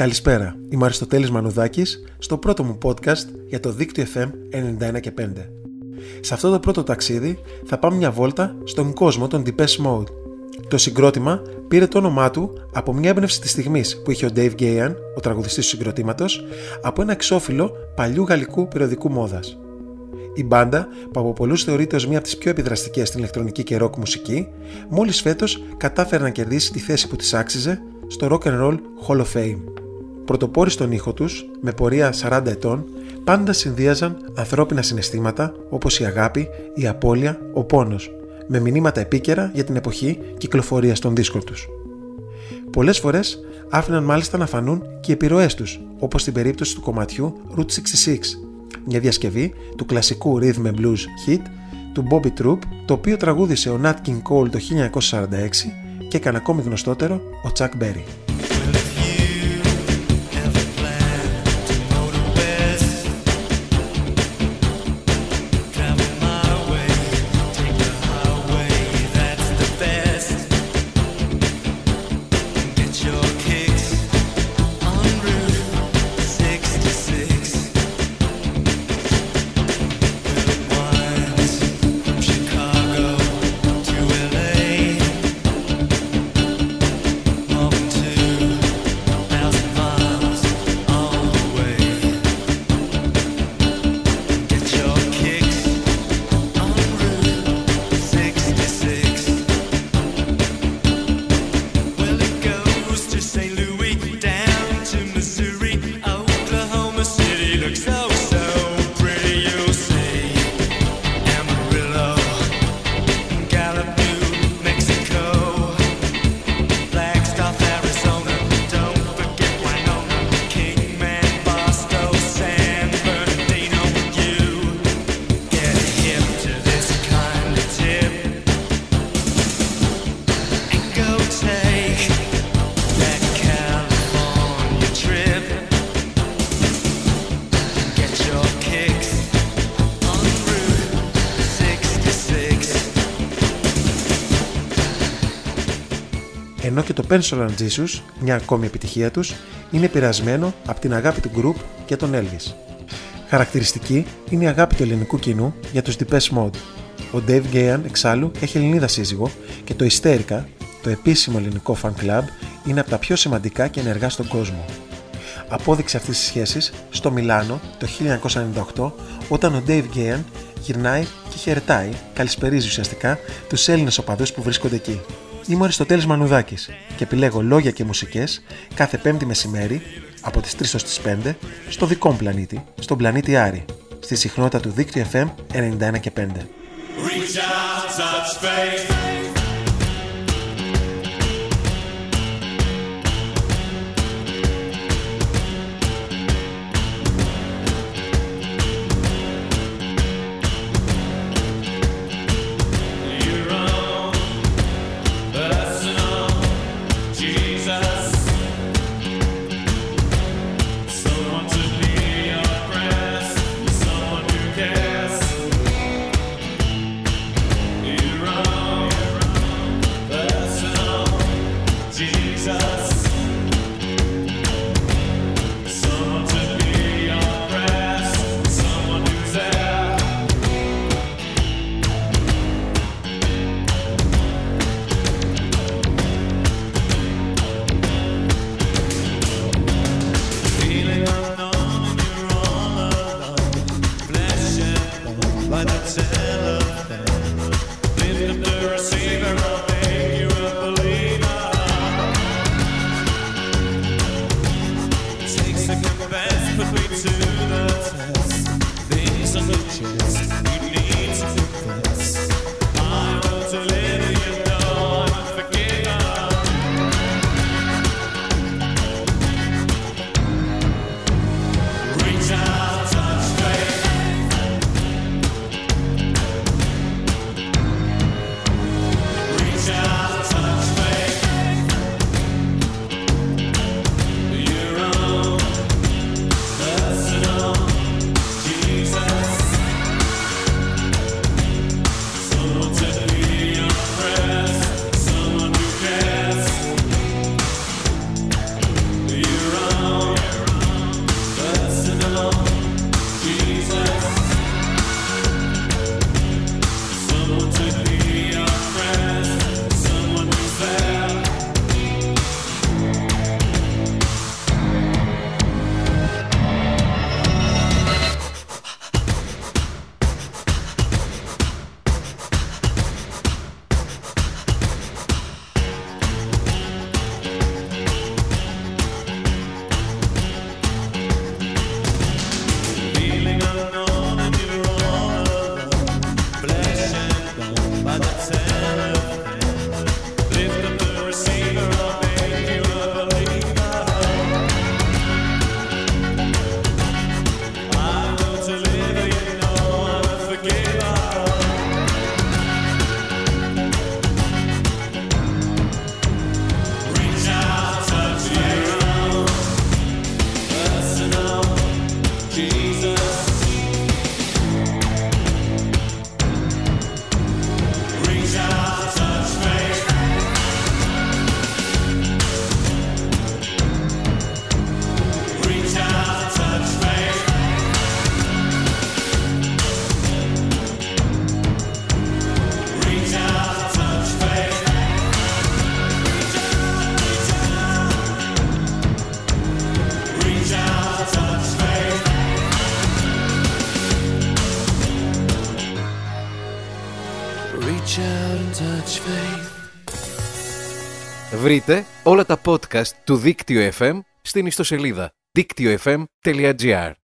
Καλησπέρα, είμαι ο Αριστοτέλης Μανουδάκης στο πρώτο μου podcast για το δίκτυο FM 91 και 5. Σε αυτό το πρώτο ταξίδι θα πάμε μια βόλτα στον κόσμο των Depeche Mode. Το συγκρότημα πήρε το όνομά του από μια έμπνευση της στιγμής που είχε ο Dave Gahan, ο τραγουδιστής του συγκροτήματος, από ένα εξώφυλλο παλιού γαλλικού περιοδικού μόδας. Η μπάντα, που από πολλούς θεωρείται ως μία από τις πιο επιδραστικές στην ηλεκτρονική και rock μουσική, μόλις φέτος κατάφερε να κερδίσει τη θέση που της άξιζε στο Rock and Roll Hall of Fame. Πρωτοπόροι στον ήχο τους, με πορεία 40 ετών, πάντα συνδύαζαν ανθρώπινα συναισθήματα όπως η αγάπη, η απώλεια, ο πόνος, με μηνύματα επίκαιρα για την εποχή κυκλοφορίας των δίσκων τους. Πολλές φορές άφηναν μάλιστα να φανούν και οι επιρροές τους, όπως στην περίπτωση του κομματιού Route 66, μια διασκευή του κλασικού rhythm and blues hit του Bobby Troop, το οποίο τραγούδισε ο Nat King Cole το 1946 και έκανε ακόμη γνωστότερο ο Chuck Berry. Ενώ και το Pencil and Jesus, μια ακόμη επιτυχία τους, είναι πειρασμένο από την αγάπη του group και τον Elvis. Χαρακτηριστική είναι η αγάπη του ελληνικού κοινού για τους Depeche Mode. Ο Dave Gahan εξάλλου έχει Ελληνίδα σύζυγο και το Hysterica, το επίσημο ελληνικό fan club, είναι από τα πιο σημαντικά και ενεργά στον κόσμο. Απόδειξε αυτής της σχέσης στο Μιλάνο το 1998 όταν ο Dave Gahan γυρνάει και χαιρετάει, καλησπερίζει ουσιαστικά, τους Έλληνες οπαδούς που βρίσκονται εκεί. Είμαι ο Αριστοτέλης Μανουδάκης και επιλέγω λόγια και μουσικές κάθε πέμπτη μεσημέρι από τις 3 ως τις 5 στο δικό μου πλανήτη, στον πλανήτη Άρη, στη συχνότητα του δίκτυου FM 91 και 5. You're wrong. Βρείτε όλα τα podcast του Δίκτυο FM στην ιστοσελίδα δίκτυοfm.gr